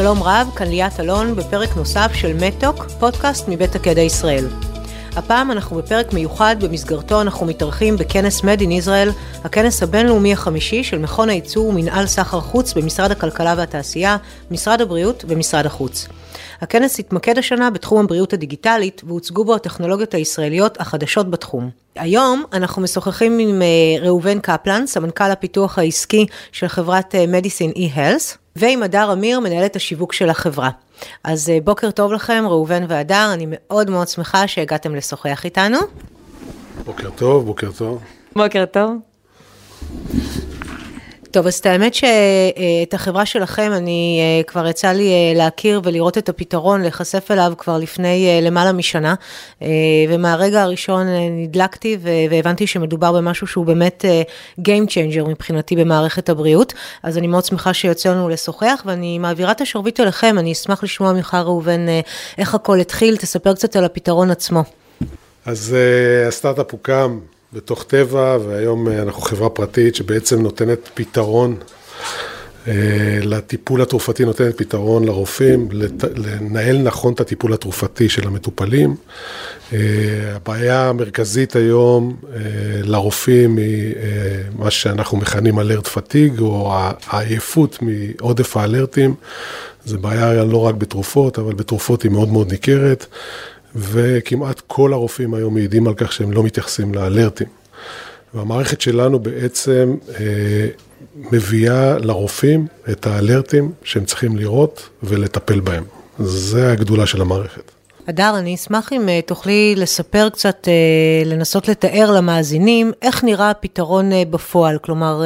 שלום רב, כאן ליאת אלון בפרק נוסף של מטוק, פודקאסט מבית הקדע ישראל. הפעם אנחנו בפרק מיוחד, במסגרתו אנחנו מתארחים בכנס Made in Israel, הכנס הבינלאומי החמישי של מכון הייצור ומנהל סחר חוץ במשרד הכלכלה והתעשייה, משרד הבריאות ומשרד החוץ. הכנס התמקד השנה בתחום הבריאות הדיגיטלית, והוצגו בו הטכנולוגיות הישראליות החדשות בתחום. היום אנחנו משוחחים עם אה, ראובן קפלן, סמנכ"ל הפיתוח העסקי של חברת אה, Medicine e-Health, ועם הדר אמיר, מנהלת השיווק של החברה. אז אה, בוקר טוב לכם, ראובן והדר, אני מאוד מאוד שמחה שהגעתם לשוחח איתנו. בוקר טוב, בוקר טוב. בוקר טוב. טוב, אז את האמת שאת החברה שלכם, אני אה, כבר יצא לי אה, להכיר ולראות את הפתרון, להיחשף אליו כבר לפני אה, למעלה משנה, ומהרגע הראשון נדלקתי והבנתי שמדובר במשהו שהוא באמת Game Changer מבחינתי במערכת הבריאות, אז אני מאוד שמחה שיוצא לנו לשוחח, ואני מעבירה את השרביט אליכם, אני אשמח לשמוע ממך ראובן איך הכל התחיל, תספר קצת על הפתרון עצמו. אז הסטארט-אפ הוקם בתוך טבע, והיום אה, אנחנו חברה פרטית שבעצם נותנת פתרון אה, לטיפול התרופתי, נותנת פתרון לרופאים, לנהל נכון את הטיפול התרופתי של המטופלים. אה, הבעיה המרכזית היום לרופאים היא מה שאנחנו מכנים אלרט פתיג, או העייפות מעודף האלרטים. זו בעיה לא רק בתרופות, אבל בתרופות היא מאוד מאוד ניכרת. וכמעט כל הרופאים היום מעידים על כך שהם לא מתייחסים לאלרטים. והמערכת שלנו בעצם אה, מביאה לרופאים את האלרטים שהם צריכים לראות ולטפל בהם. זה הגדולה של המערכת. אדר, אני אשמח אם uh, תוכלי לספר קצת, uh, לנסות לתאר למאזינים, איך נראה הפתרון uh, בפועל. כלומר,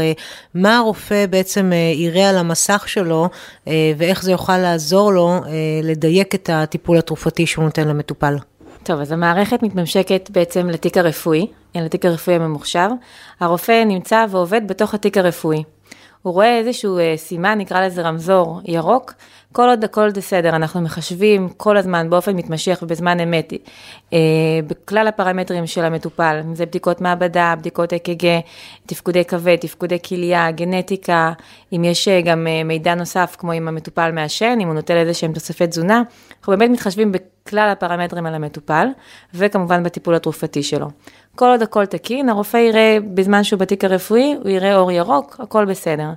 מה הרופא בעצם יראה על המסך שלו, ואיך זה יוכל לעזור לו לדייק את הטיפול התרופתי שהוא נותן למטופל. טוב, אז המערכת מתממשקת בעצם לתיק הרפואי, לתיק הרפואי הממוחשב. הרופא נמצא ועובד בתוך התיק הרפואי. הוא רואה איזשהו אה, סימן, נקרא לזה רמזור ירוק, כל עוד הכל בסדר, אנחנו מחשבים כל הזמן באופן מתמשך ובזמן אמת, אה, בכלל הפרמטרים של המטופל, אם זה בדיקות מעבדה, בדיקות אק"ג, תפקודי כבד, תפקודי כליה, גנטיקה, אם יש אה, גם אה, מידע נוסף, כמו אם המטופל מעשן, אם הוא נוטל איזה שהם תוספי תזונה, אנחנו באמת מתחשבים בכלל הפרמטרים על המטופל, וכמובן בטיפול התרופתי שלו. כל עוד הכל תקין, הרופא יראה, בזמן שהוא בתיק הרפואי, הוא יראה אור ירוק, הכל בסדר.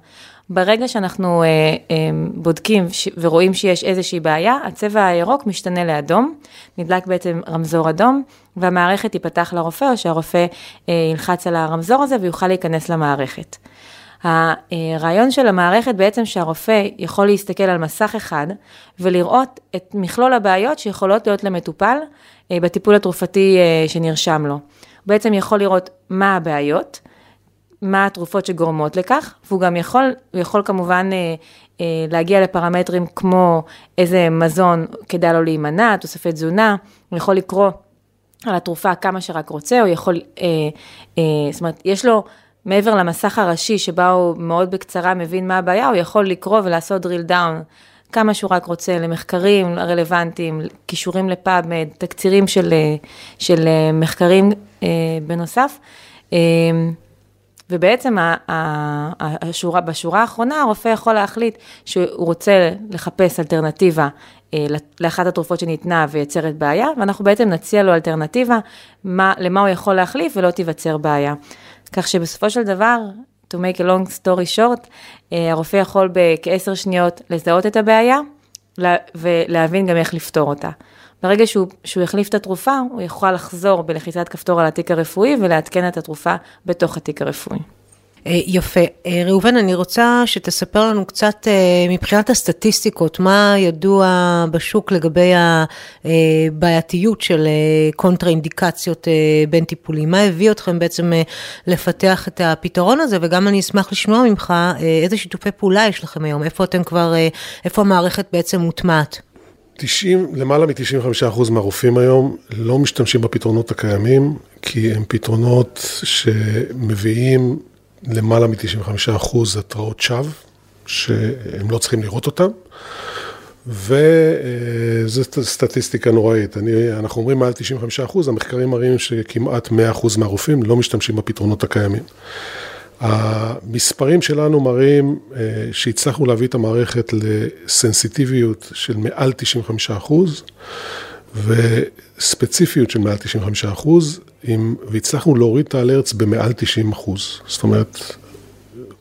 ברגע שאנחנו אה, אה, בודקים ש- ורואים שיש איזושהי בעיה, הצבע הירוק משתנה לאדום, נדלק בעצם רמזור אדום, והמערכת תיפתח לרופא, או שהרופא אה, ילחץ על הרמזור הזה ויוכל להיכנס למערכת. הרעיון של המערכת בעצם שהרופא יכול להסתכל על מסך אחד ולראות את מכלול הבעיות שיכולות להיות למטופל אה, בטיפול התרופתי אה, שנרשם לו. הוא בעצם יכול לראות מה הבעיות, מה התרופות שגורמות לכך, והוא גם יכול, הוא יכול כמובן אה, אה, להגיע לפרמטרים כמו איזה מזון כדאי לו להימנע, תוספי תזונה, הוא יכול לקרוא על התרופה כמה שרק רוצה, הוא יכול, אה, אה, זאת אומרת, יש לו, מעבר למסך הראשי שבה הוא מאוד בקצרה מבין מה הבעיה, הוא יכול לקרוא ולעשות drill down כמה שהוא רק רוצה למחקרים רלוונטיים, כישורים לפאבמד, תקצירים של, אה, של אה, מחקרים אה, בנוסף. אה, ובעצם השורה, בשורה האחרונה הרופא יכול להחליט שהוא רוצה לחפש אלטרנטיבה אה, לאחת התרופות שניתנה ויצרת בעיה, ואנחנו בעצם נציע לו אלטרנטיבה, מה, למה הוא יכול להחליף ולא תיווצר בעיה. כך שבסופו של דבר, to make a long story short, אה, הרופא יכול בכעשר שניות לזהות את הבעיה ולהבין גם איך לפתור אותה. ברגע שהוא, שהוא יחליף את התרופה, הוא יכול לחזור בלחיצת כפתור על התיק הרפואי ולעדכן את התרופה בתוך התיק הרפואי. אה, יפה. אה, ראובן, אני רוצה שתספר לנו קצת אה, מבחינת הסטטיסטיקות, מה ידוע בשוק לגבי הבעייתיות של קונטרה אינדיקציות בין טיפולים. מה הביא אתכם בעצם לפתח את הפתרון הזה, וגם אני אשמח לשמוע ממך איזה שיתופי פעולה יש לכם היום, איפה אתם כבר, איפה המערכת בעצם מוטמעת. 90, למעלה מ-95% מהרופאים היום לא משתמשים בפתרונות הקיימים, כי הם פתרונות שמביאים למעלה מ-95% התראות שווא, שהם לא צריכים לראות אותם, וזו סטטיסטיקה נוראית. אני, אנחנו אומרים מעל 95%, המחקרים מראים שכמעט 100% מהרופאים לא משתמשים בפתרונות הקיימים. המספרים שלנו מראים שהצלחנו להביא את המערכת לסנסיטיביות של מעל 95 אחוז, וספציפיות של מעל 95 אחוז, והצלחנו להוריד את האלרטס במעל 90 אחוז. זאת אומרת,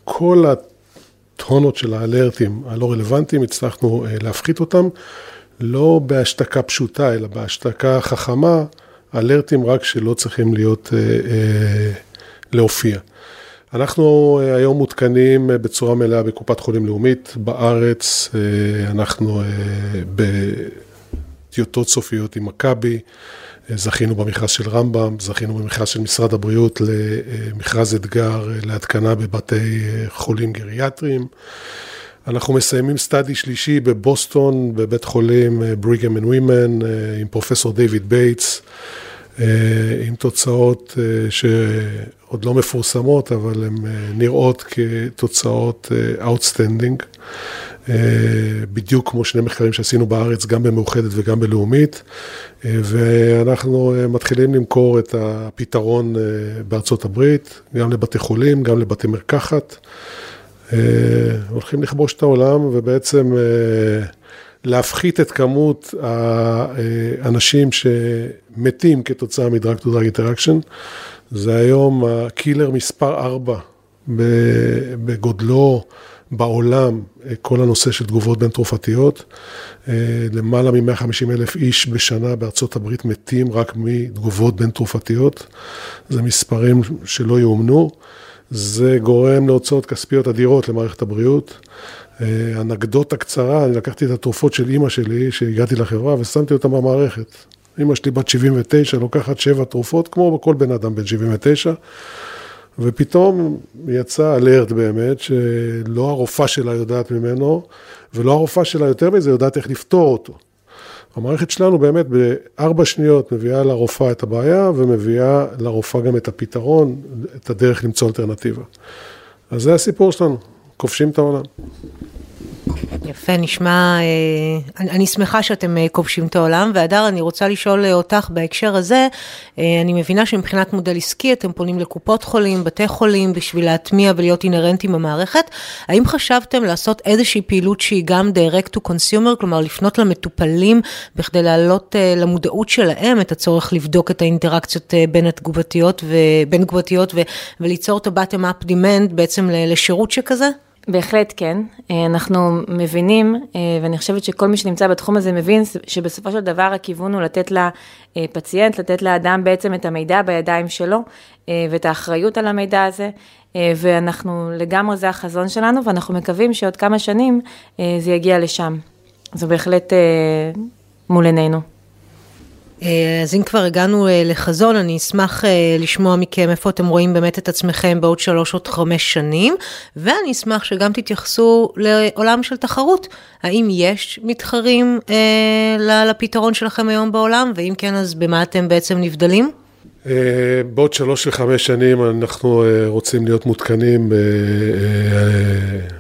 כל הטונות של האלרטים הלא רלוונטיים, הצלחנו להפחית אותם, לא בהשתקה פשוטה, אלא בהשתקה חכמה, אלרטים רק שלא צריכים להיות, להופיע. אנחנו היום מותקנים בצורה מלאה בקופת חולים לאומית בארץ, אנחנו בטיוטות סופיות עם מכבי, זכינו במכרז של רמב"ם, זכינו במכרז של משרד הבריאות למכרז אתגר להתקנה בבתי חולים גריאטריים. אנחנו מסיימים study שלישי בבוסטון, בבית חולים Brigham and Women, עם פרופסור דיוויד בייטס. עם תוצאות שעוד לא מפורסמות, אבל הן נראות כתוצאות Outstanding, בדיוק כמו שני מחקרים שעשינו בארץ, גם במאוחדת וגם בלאומית, ואנחנו מתחילים למכור את הפתרון בארצות הברית, גם לבתי חולים, גם לבתי מרקחת. הולכים לכבוש את העולם ובעצם להפחית את כמות האנשים שמתים כתוצאה מ drug to drug interaction. זה היום ה killer מספר 4 בגודלו בעולם, כל הנושא של תגובות בין תרופתיות. למעלה מ-150 אלף איש בשנה בארצות הברית מתים רק מתגובות בין תרופתיות. זה מספרים שלא יאומנו. זה גורם להוצאות כספיות אדירות למערכת הבריאות. אנקדוטה קצרה, אני לקחתי את התרופות של אימא שלי, שהגעתי לחברה, ושמתי אותן במערכת. אימא שלי בת 79, לוקחת שבע תרופות, כמו בכל בן אדם בן 79, ופתאום יצא אלרט באמת, שלא הרופאה שלה יודעת ממנו, ולא הרופאה שלה יותר מזה יודעת איך לפתור אותו. המערכת שלנו באמת בארבע שניות מביאה לרופאה את הבעיה, ומביאה לרופאה גם את הפתרון, את הדרך למצוא אלטרנטיבה. אז זה הסיפור שלנו. כובשים את העולם. יפה, נשמע, אני שמחה שאתם כובשים את העולם, והדר, אני רוצה לשאול אותך בהקשר הזה, אני מבינה שמבחינת מודל עסקי אתם פונים לקופות חולים, בתי חולים, בשביל להטמיע ולהיות אינהרנטים במערכת, האם חשבתם לעשות איזושהי פעילות שהיא גם direct to consumer, כלומר לפנות למטופלים, בכדי להעלות למודעות שלהם את הצורך לבדוק את האינטראקציות בין התגובתיות, בין תגובתיות, וליצור את ה-bottom up demand בעצם לשירות שכזה? בהחלט כן, אנחנו מבינים, ואני חושבת שכל מי שנמצא בתחום הזה מבין שבסופו של דבר הכיוון הוא לתת לפציינט, לתת לאדם בעצם את המידע בידיים שלו ואת האחריות על המידע הזה, ואנחנו לגמרי זה החזון שלנו, ואנחנו מקווים שעוד כמה שנים זה יגיע לשם. זה בהחלט מול עינינו. אז אם כבר הגענו לחזון, אני אשמח לשמוע מכם איפה אתם רואים באמת את עצמכם בעוד שלוש או חמש שנים, ואני אשמח שגם תתייחסו לעולם של תחרות. האם יש מתחרים לפתרון שלכם היום בעולם, ואם כן, אז במה אתם בעצם נבדלים? בעוד שלוש וחמש שנים אנחנו רוצים להיות מותקנים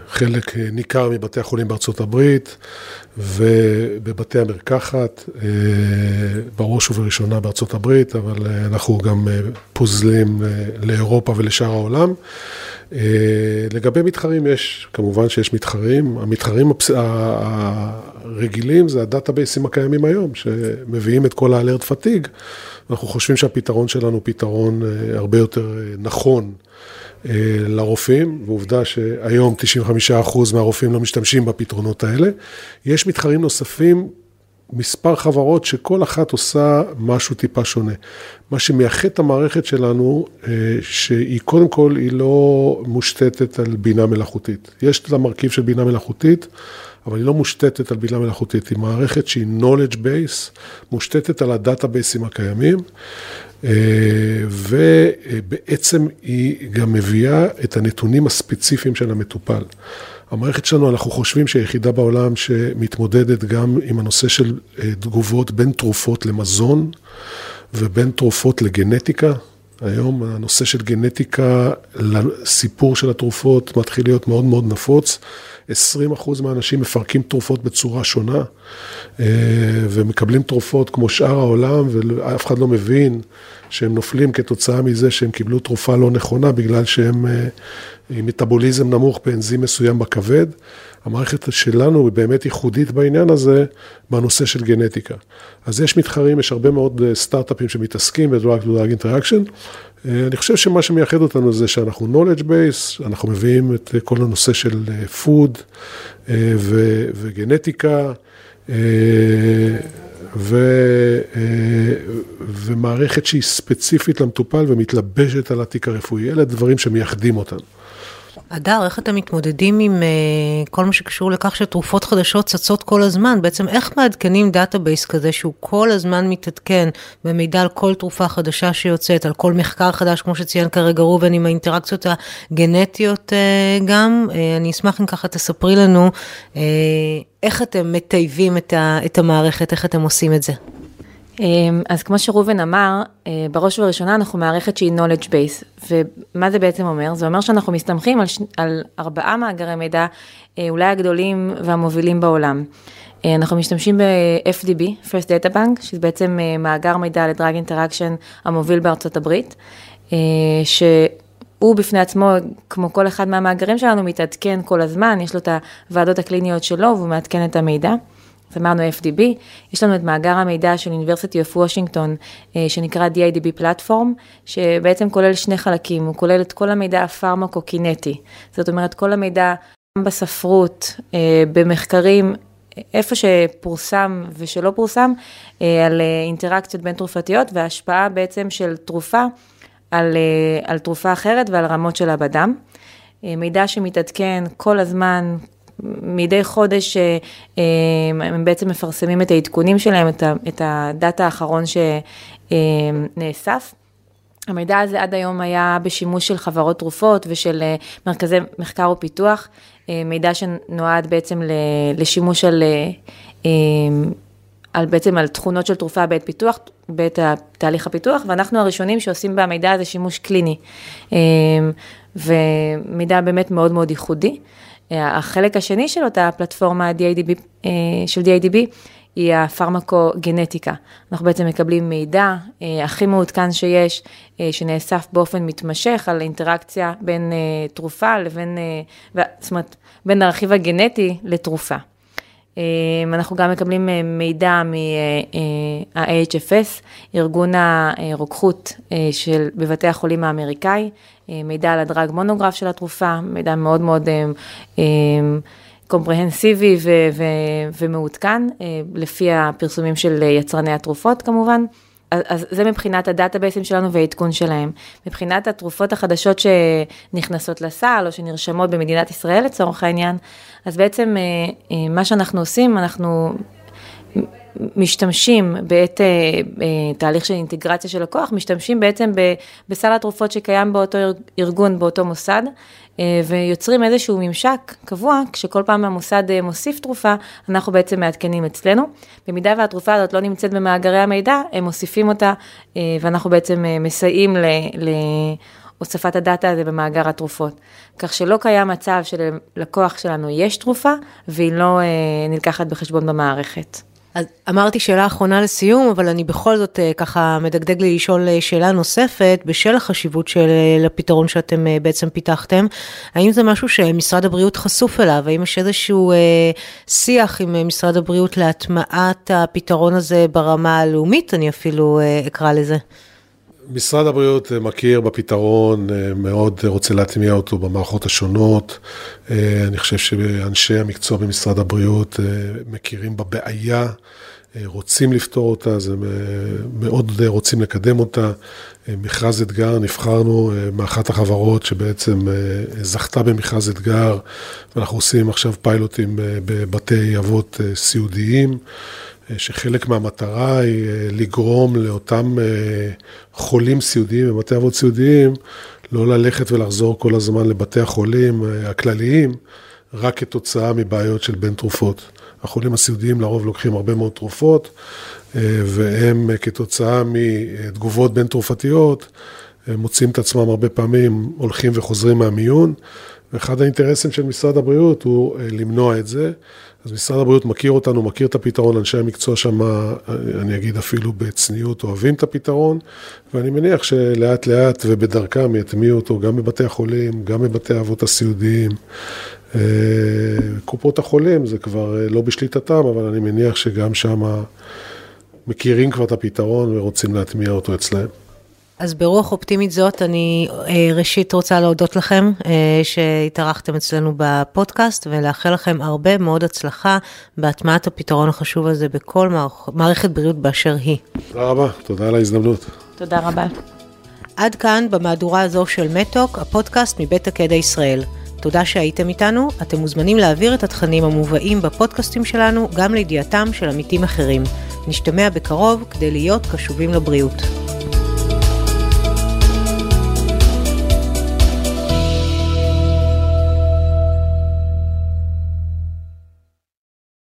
בחלק ניכר מבתי החולים בארצות הברית ובבתי המרקחת, בראש ובראשונה בארצות הברית, אבל אנחנו גם פוזלים לאירופה ולשאר העולם. לגבי מתחרים יש, כמובן שיש מתחרים, המתחרים הרגילים זה הדאטאבייסים הקיימים היום, שמביאים את כל האלרט פתיג, אנחנו חושבים שהפתרון שלנו הוא פתרון הרבה יותר נכון לרופאים, ועובדה שהיום 95% מהרופאים לא משתמשים בפתרונות האלה. יש מתחרים נוספים, מספר חברות שכל אחת עושה משהו טיפה שונה. מה שמייחד את המערכת שלנו, שהיא קודם כל, היא לא מושתתת על בינה מלאכותית. יש לה מרכיב של בינה מלאכותית, אבל היא לא מושתתת על בינה מלאכותית, היא מערכת שהיא knowledge base, מושתתת על הדאטאבייסים הקיימים, ובעצם היא גם מביאה את הנתונים הספציפיים של המטופל. המערכת שלנו, אנחנו חושבים שהיחידה בעולם שמתמודדת גם עם הנושא של תגובות בין תרופות למזון ובין תרופות לגנטיקה. היום הנושא של גנטיקה לסיפור של התרופות מתחיל להיות מאוד מאוד נפוץ. 20% מהאנשים מפרקים תרופות בצורה שונה אה, ומקבלים תרופות כמו שאר העולם ואף אחד לא מבין שהם נופלים כתוצאה מזה שהם קיבלו תרופה לא נכונה בגלל שהם אה, עם מטאבוליזם נמוך באנזים מסוים בכבד. המערכת שלנו היא באמת ייחודית בעניין הזה, בנושא של גנטיקה. אז יש מתחרים, יש הרבה מאוד אה, סטארט-אפים שמתעסקים ב-drug to drug interaction. אה, אני חושב שמה שמייחד אותנו זה שאנחנו knowledge base, אנחנו מביאים את אה, כל הנושא של food ו- וגנטיקה. ו, ומערכת שהיא ספציפית למטופל ומתלבשת על התיק הרפואי, אלה דברים שמייחדים אותנו. אדר, איך אתם מתמודדים עם uh, כל מה שקשור לכך שתרופות חדשות צצות כל הזמן? בעצם איך מעדכנים database כזה שהוא כל הזמן מתעדכן במידע על כל תרופה חדשה שיוצאת, על כל מחקר חדש, כמו שציין כרגע ראובן, עם האינטראקציות הגנטיות uh, גם? Uh, אני אשמח אם ככה תספרי לנו uh, איך אתם מטייבים את, ה, את המערכת, איך אתם עושים את זה. אמ, אז כמו שראובן אמר, אה, בראש ובראשונה אנחנו מערכת שהיא knowledge base, ומה זה בעצם אומר? זה אומר שאנחנו מסתמכים על, ש... על ארבעה מאגרי מידע, אה, אולי הגדולים והמובילים בעולם. אה, אנחנו משתמשים ב-FDB, First Data Bank, שזה בעצם מאגר מידע ל drug interaction המוביל בארצות הברית, שהוא בפני עצמו, כמו כל אחד מהמאגרים שלנו, מתעדכן כל הזמן, יש לו את הוועדות הקליניות שלו והוא מעדכן את המידע. אז אמרנו FDB, יש לנו את מאגר המידע של of Washington, אה, שנקרא DIDB platform, שבעצם כולל שני חלקים, הוא כולל את כל המידע הפרמקו-קינטי, זאת אומרת כל המידע גם בספרות, אה, במחקרים, איפה שפורסם ושלא פורסם, אה, על אינטראקציות בין תרופתיות והשפעה בעצם של תרופה על, על תרופה אחרת ועל רמות שלה בדם. מידע שמתעדכן כל הזמן, מדי חודש אה, אה, הם בעצם מפרסמים את העדכונים שלהם, את הדאטה האחרון שנאסף. המידע הזה עד היום היה בשימוש של חברות תרופות ושל אה, מרכזי מחקר ופיתוח, מידע שנועד בעצם לשימוש על, על בעצם על תכונות של תרופה בעת פיתוח, בעת תהליך הפיתוח, ואנחנו הראשונים שעושים במידע הזה שימוש קליני, ומידע באמת מאוד מאוד ייחודי. החלק השני של אותה פלטפורמה DIDB, אה, של DIDB היא הפרמקו-גנטיקה. אנחנו בעצם מקבלים מידע אה, הכי מעודכן שיש, אה, שנאסף באופן מתמשך על אינטראקציה בין תרופה לבין, זאת אומרת, בין הרכיב הגנטי לתרופה. אנחנו גם מקבלים מידע מה-HFS, ארגון הרוקחות של, בבתי החולים האמריקאי, מידע על הדרג מונוגרף של התרופה, מידע מאוד מאוד קומפרהנסיבי ומעודכן, לפי הפרסומים של יצרני התרופות כמובן. אז זה מבחינת הדאטאבייסים שלנו והעדכון שלהם. מבחינת התרופות החדשות שנכנסות לסל או שנרשמות במדינת ישראל לצורך העניין, אז בעצם מה שאנחנו עושים, אנחנו משתמשים בעת אה, אה, תהליך של אינטגרציה של לקוח, משתמשים בעצם בסל התרופות שקיים באותו ארגון, באותו מוסד, אה, ויוצרים איזשהו ממשק קבוע, כשכל פעם המוסד מוסיף תרופה, אנחנו בעצם מעדכנים אצלנו. במידה והתרופה הזאת לא נמצאת במאגרי המידע, הם מוסיפים אותה, ואנחנו בעצם מסייעים ל... ל הוספת הדאטה הזה במאגר התרופות. כך שלא קיים מצב שללקוח שלנו יש תרופה והיא לא אה, נלקחת בחשבון במערכת. אז אמרתי שאלה אחרונה לסיום, אבל אני בכל זאת אה, ככה מדגדג לי לשאול אה, שאלה נוספת, בשל החשיבות של אה, הפתרון שאתם בעצם פיתחתם, האם זה משהו שמשרד הבריאות חשוף אליו? האם יש איזשהו אה, שיח עם משרד הבריאות להטמעת הפתרון הזה ברמה הלאומית, אני אפילו אה, אקרא לזה? משרד הבריאות אה, מכיר בפתרון, אה, מאוד רוצה להטמיע אותו במערכות השונות. אה, אני חושב שאנשי המקצוע במשרד הבריאות מכירים בבעיה, רוצים לפתור אותה, אז הם מאוד רוצים לקדם אותה. מכרז אתגר, נבחרנו מאחת החברות שבעצם זכתה במכרז אתגר, ואנחנו עושים עכשיו פיילוטים בבתי אבות סיעודיים. שחלק מהמטרה היא אה, לגרום לאותם אה, חולים סיעודיים בבתי אבות סיעודיים לא ללכת ולחזור כל הזמן לבתי החולים אה, הכלליים, רק כתוצאה מבעיות של בין תרופות. החולים הסיעודיים לרוב לוקחים הרבה מאוד תרופות, והם כתוצאה מתגובות בין תרופתיות, הם מוצאים את עצמם הרבה פעמים, הולכים וחוזרים מהמיון, ואחד האינטרסים של משרד הבריאות הוא למנוע את זה. אז משרד הבריאות מכיר אותנו, מכיר את הפתרון, אנשי המקצוע שם, אני אגיד אפילו בצניעות, אוהבים את הפתרון, ואני מניח שלאט לאט ובדרכם יטמיעו אותו גם בבתי החולים, גם בבתי האבות הסיעודיים. אה, קופות החולים זה כבר אה, לא בשליטתם, אבל אני מניח שגם שם מכירים כבר את הפתרון ורוצים להטמיע אותו אצלם. אז ברוח אופטימית זאת, אני אה, ראשית רוצה להודות לכם שהתארחתם אצלנו בפודקאסט, ולאחל לכם הרבה מאוד הצלחה בהטמעת הפתרון החשוב הזה בכל מערכת בריאות באשר היא. תודה רבה, תודה על ההזדמנות. תודה רבה. עד כאן במהדורה הזו של מתוק, הפודקאסט מבית הקדע ישראל. תודה שהייתם איתנו, אתם מוזמנים להעביר את התכנים המובאים בפודקאסטים שלנו גם לידיעתם של עמיתים אחרים. נשתמע בקרוב כדי להיות קשובים לבריאות.